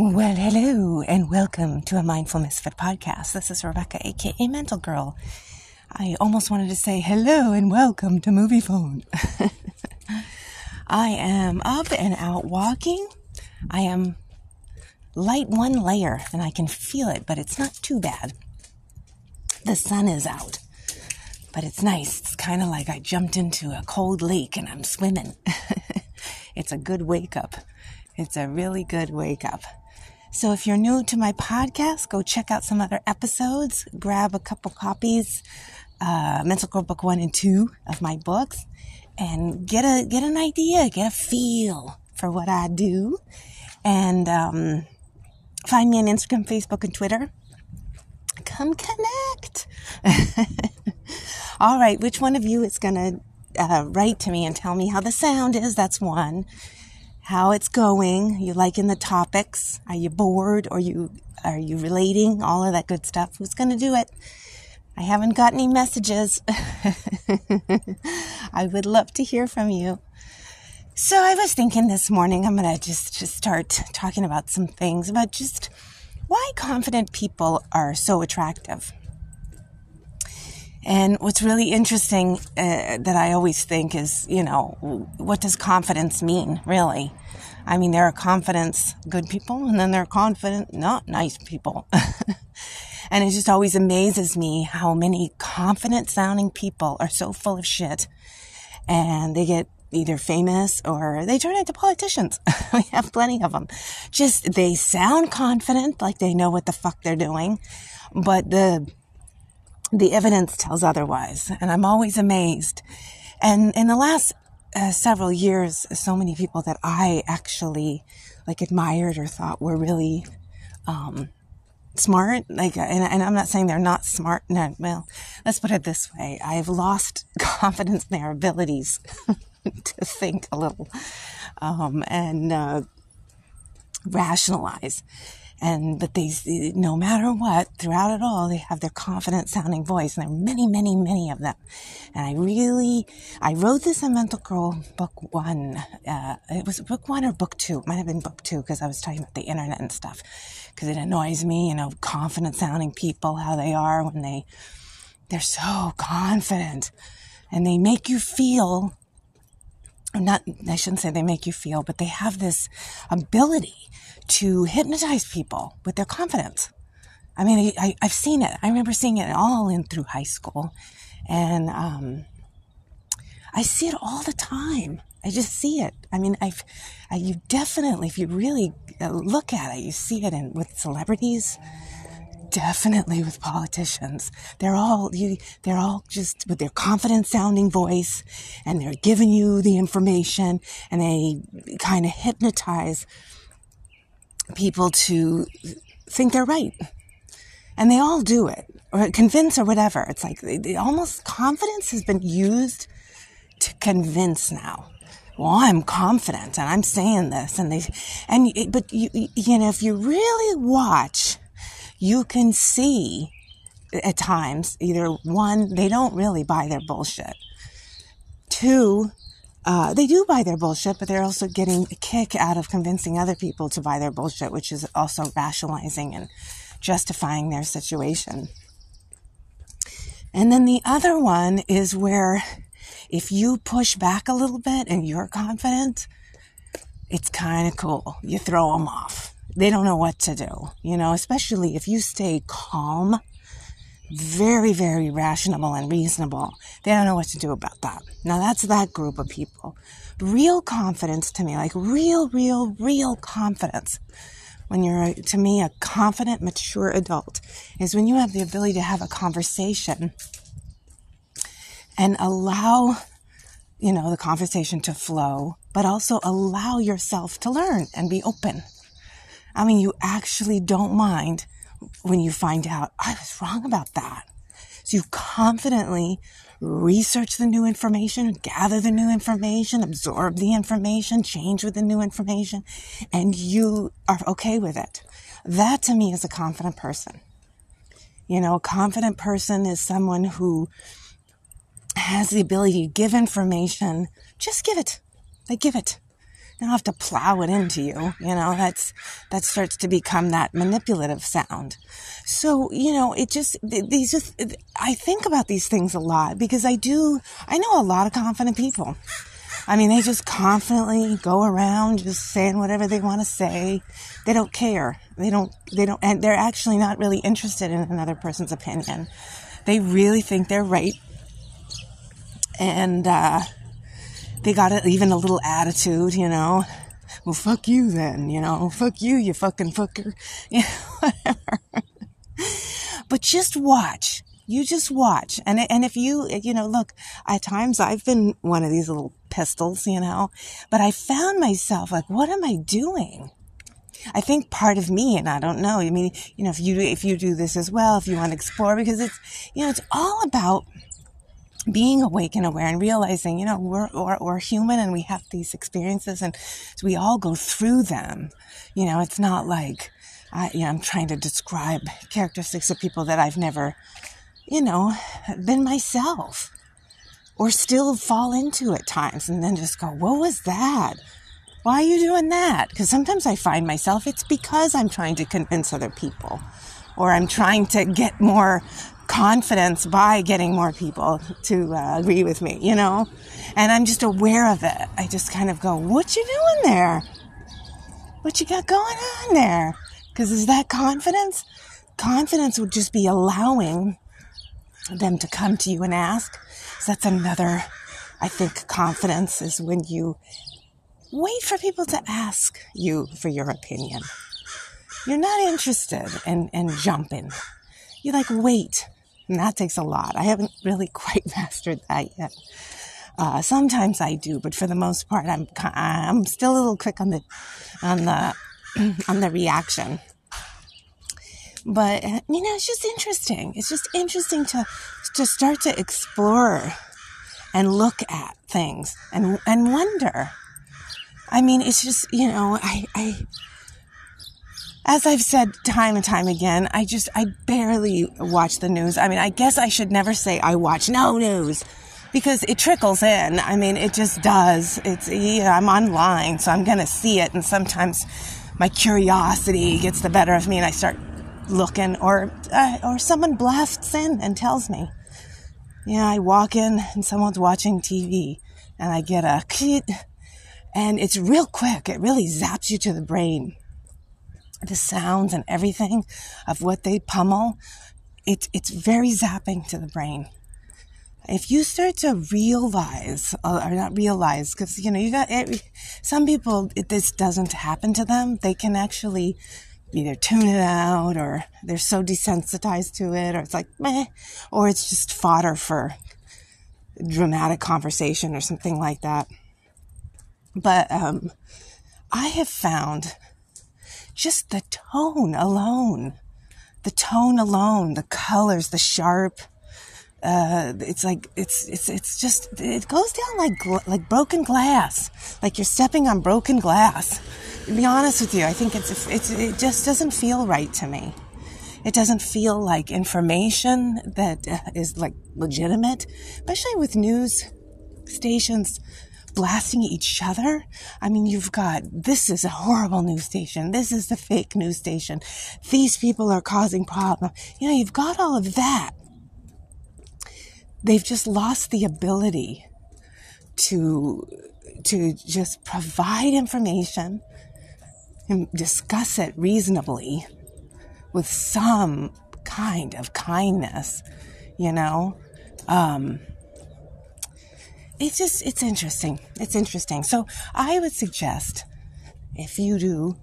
Well, hello, and welcome to a Mindful Misfit podcast. This is Rebecca, aka Mental Girl. I almost wanted to say hello and welcome to Moviefone. I am up and out walking. I am light one layer and I can feel it, but it's not too bad. The sun is out, but it's nice. It's kind of like I jumped into a cold lake and I'm swimming. it's a good wake up. It's a really good wake up. So if you're new to my podcast, go check out some other episodes, grab a couple copies, uh, Mental Girl Book One and Two of my books, and get a get an idea, get a feel for what I do, and um, find me on Instagram, Facebook, and Twitter. Come connect. All right, which one of you is gonna uh, write to me and tell me how the sound is? That's one how it's going. You liking the topics? Are you bored? Or you are you relating? All of that good stuff. Who's going to do it? I haven't got any messages. I would love to hear from you. So I was thinking this morning I'm going to just just start talking about some things about just why confident people are so attractive. And what's really interesting uh, that I always think is, you know, what does confidence mean, really? I mean, there are confidence good people, and then there are confident, not nice people. and it just always amazes me how many confident sounding people are so full of shit and they get either famous or they turn into politicians. we have plenty of them. Just they sound confident, like they know what the fuck they're doing, but the the evidence tells otherwise. And I'm always amazed. And in the last uh, several years, so many people that I actually like admired or thought were really, um, smart. Like, and, and, I'm not saying they're not smart. No, well, let's put it this way. I've lost confidence in their abilities to think a little, um, and, uh, rationalize and but they no matter what throughout it all they have their confident sounding voice and there are many many many of them. And i really i wrote this in mental girl book one uh, it was book one or book two it might have been book two because i was talking about the internet and stuff because it annoys me you know confident sounding people how they are when they they're so confident. And they make you feel not I shouldn't say they make you feel, but they have this ability to hypnotize people with their confidence. I mean, I, have seen it. I remember seeing it all in through high school, and um, I see it all the time. I just see it. I mean, I've, I, you definitely, if you really uh, look at it, you see it in with celebrities definitely with politicians. They're all you, they're all just with their confident sounding voice and they're giving you the information and they kind of hypnotize people to think they're right. And they all do it or convince or whatever. It's like they, they almost confidence has been used to convince now well, I'm confident and I'm saying this and they, and, but you, you know, if you really watch you can see at times either one, they don't really buy their bullshit. Two, uh, they do buy their bullshit, but they're also getting a kick out of convincing other people to buy their bullshit, which is also rationalizing and justifying their situation. And then the other one is where if you push back a little bit and you're confident, it's kind of cool. You throw them off they don't know what to do, you know, especially if you stay calm, very, very rational and reasonable. They don't know what to do about that. Now that's that group of people. Real confidence to me, like real, real, real confidence. When you're, to me, a confident, mature adult is when you have the ability to have a conversation and allow, you know, the conversation to flow, but also allow yourself to learn and be open. I mean, you actually don't mind when you find out, I was wrong about that. So you confidently research the new information, gather the new information, absorb the information, change with the new information, and you are okay with it. That to me is a confident person. You know, a confident person is someone who has the ability to give information. Just give it. They give it now I have to plow it into you. You know, that's, that starts to become that manipulative sound. So, you know, it just, these just, I think about these things a lot because I do, I know a lot of confident people. I mean, they just confidently go around just saying whatever they want to say. They don't care. They don't, they don't, and they're actually not really interested in another person's opinion. They really think they're right. And, uh, they got even a little attitude, you know. Well, fuck you then, you know. Fuck you, you fucking fucker. Know, whatever. but just watch. You just watch. And, and if you, you know, look, at times I've been one of these little pistols, you know, but I found myself like, what am I doing? I think part of me, and I don't know, I mean, you know, if you, if you do this as well, if you want to explore, because it's, you know, it's all about being awake and aware and realizing, you know, we're, we're, we're, human and we have these experiences and we all go through them. You know, it's not like, I, you know, I'm trying to describe characteristics of people that I've never, you know, been myself or still fall into at times and then just go, what was that? Why are you doing that? Because sometimes I find myself, it's because I'm trying to convince other people or I'm trying to get more confidence by getting more people to uh, agree with me, you know? And I'm just aware of it. I just kind of go, what you doing there? What you got going on there? Because is that confidence? Confidence would just be allowing them to come to you and ask. So that's another, I think confidence is when you wait for people to ask you for your opinion. You're not interested in, in jumping. You like wait and that takes a lot. I haven't really quite mastered that yet. Uh, sometimes I do, but for the most part, I'm I'm still a little quick on the on the on the reaction. But uh, you know, it's just interesting. It's just interesting to to start to explore and look at things and and wonder. I mean, it's just you know, I I as I've said time and time again, I just, I barely watch the news. I mean, I guess I should never say I watch no news because it trickles in. I mean, it just does. It's, yeah, I'm online, so I'm going to see it. And sometimes my curiosity gets the better of me and I start looking or, uh, or someone blasts in and tells me. Yeah, I walk in and someone's watching TV and I get a and it's real quick. It really zaps you to the brain the sounds and everything of what they pummel, it's it's very zapping to the brain. If you start to realize, uh, or not realize, because you know you got every, some people, it, this doesn't happen to them. They can actually either tune it out, or they're so desensitized to it, or it's like meh, or it's just fodder for dramatic conversation or something like that. But um, I have found just the tone alone, the tone alone, the colors, the sharp, uh, it's like it's it's it's just it goes down like like broken glass, like you're stepping on broken glass. To be honest with you, I think it's it's it just doesn't feel right to me. It doesn't feel like information that uh, is like legitimate, especially with news stations blasting each other. I mean, you've got, this is a horrible news station. This is the fake news station. These people are causing problems. You know, you've got all of that. They've just lost the ability to, to just provide information and discuss it reasonably with some kind of kindness, you know? Um, it's just, it's interesting. It's interesting. So I would suggest if you do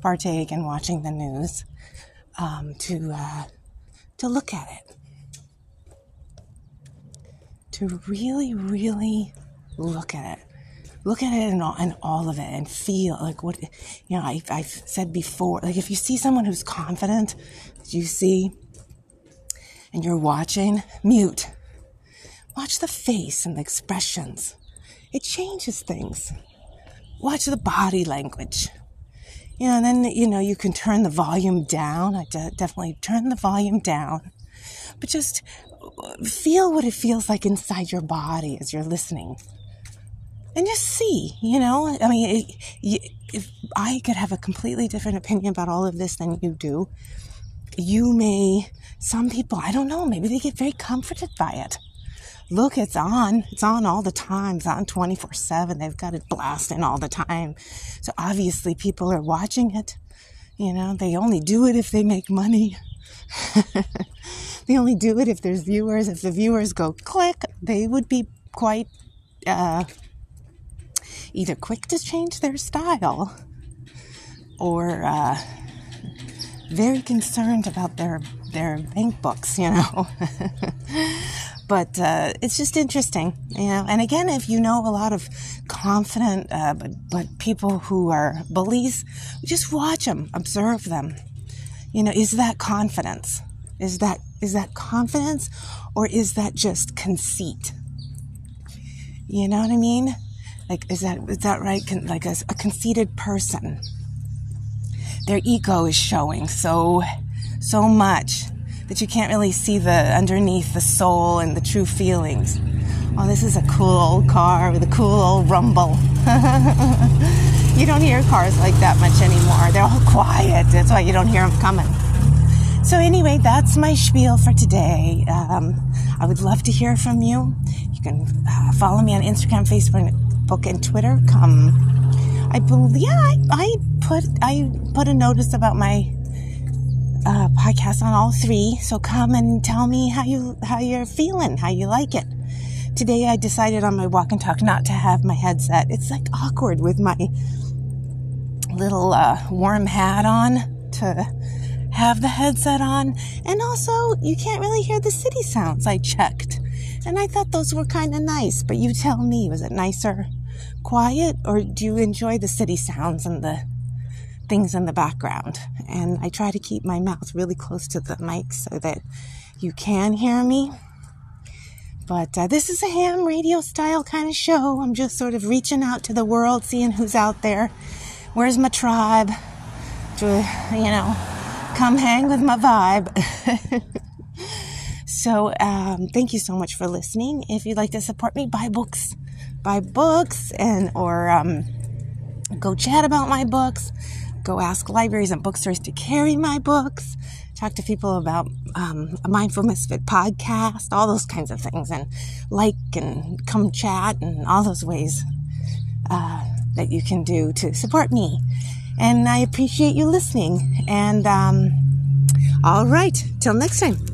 partake in watching the news, um, to, uh, to look at it. To really, really look at it. Look at it and all, and all of it and feel like what, you know, I, I've said before, like if you see someone who's confident, you see, and you're watching, mute Watch the face and the expressions. It changes things. Watch the body language. You know, and then, you know, you can turn the volume down. I de- definitely turn the volume down. But just uh, feel what it feels like inside your body as you're listening. and just see, you know, I mean, it, if I could have a completely different opinion about all of this than you do, you may, some people, I don't know, maybe they get very comforted by it. Look, it's on. It's on all the time. It's on 24 7. They've got it blasting all the time. So obviously people are watching it. You know, they only do it if they make money. they only do it if there's viewers. If the viewers go click, they would be quite uh, either quick to change their style or uh, very concerned about their their bank books, you know. but uh, it's just interesting, you know. And again, if you know a lot of confident, uh, but but people who are bullies, just watch them, observe them. You know, is that confidence? Is that is that confidence, or is that just conceit? You know what I mean? Like, is that is that right? Con- like a, a conceited person, their ego is showing so so much that you can't really see the underneath the soul and the true feelings. Oh, this is a cool old car with a cool old rumble. you don't hear cars like that much anymore. They're all quiet. That's why you don't hear them coming. So anyway, that's my spiel for today. Um, I would love to hear from you. You can uh, follow me on Instagram, Facebook, and Twitter. Come, I believe, yeah, I, I put I put a notice about my uh, podcast on all three. So come and tell me how you how you're feeling, how you like it. Today I decided on my walk and talk not to have my headset. It's like awkward with my little uh, warm hat on to have the headset on. And also, you can't really hear the city sounds. I checked. And I thought those were kind of nice, but you tell me, was it nicer quiet or do you enjoy the city sounds and the things in the background? And I try to keep my mouth really close to the mic so that you can hear me. But uh, this is a ham radio style kind of show. I'm just sort of reaching out to the world, seeing who's out there. Where's my tribe? To, you know, come hang with my vibe. so, um, thank you so much for listening. If you'd like to support me, buy books, buy books, and or um, go chat about my books. Go ask libraries and bookstores to carry my books. Talk to people about um, a Mindful Misfit podcast, all those kinds of things, and like and come chat and all those ways uh, that you can do to support me. And I appreciate you listening. And um, all right, till next time.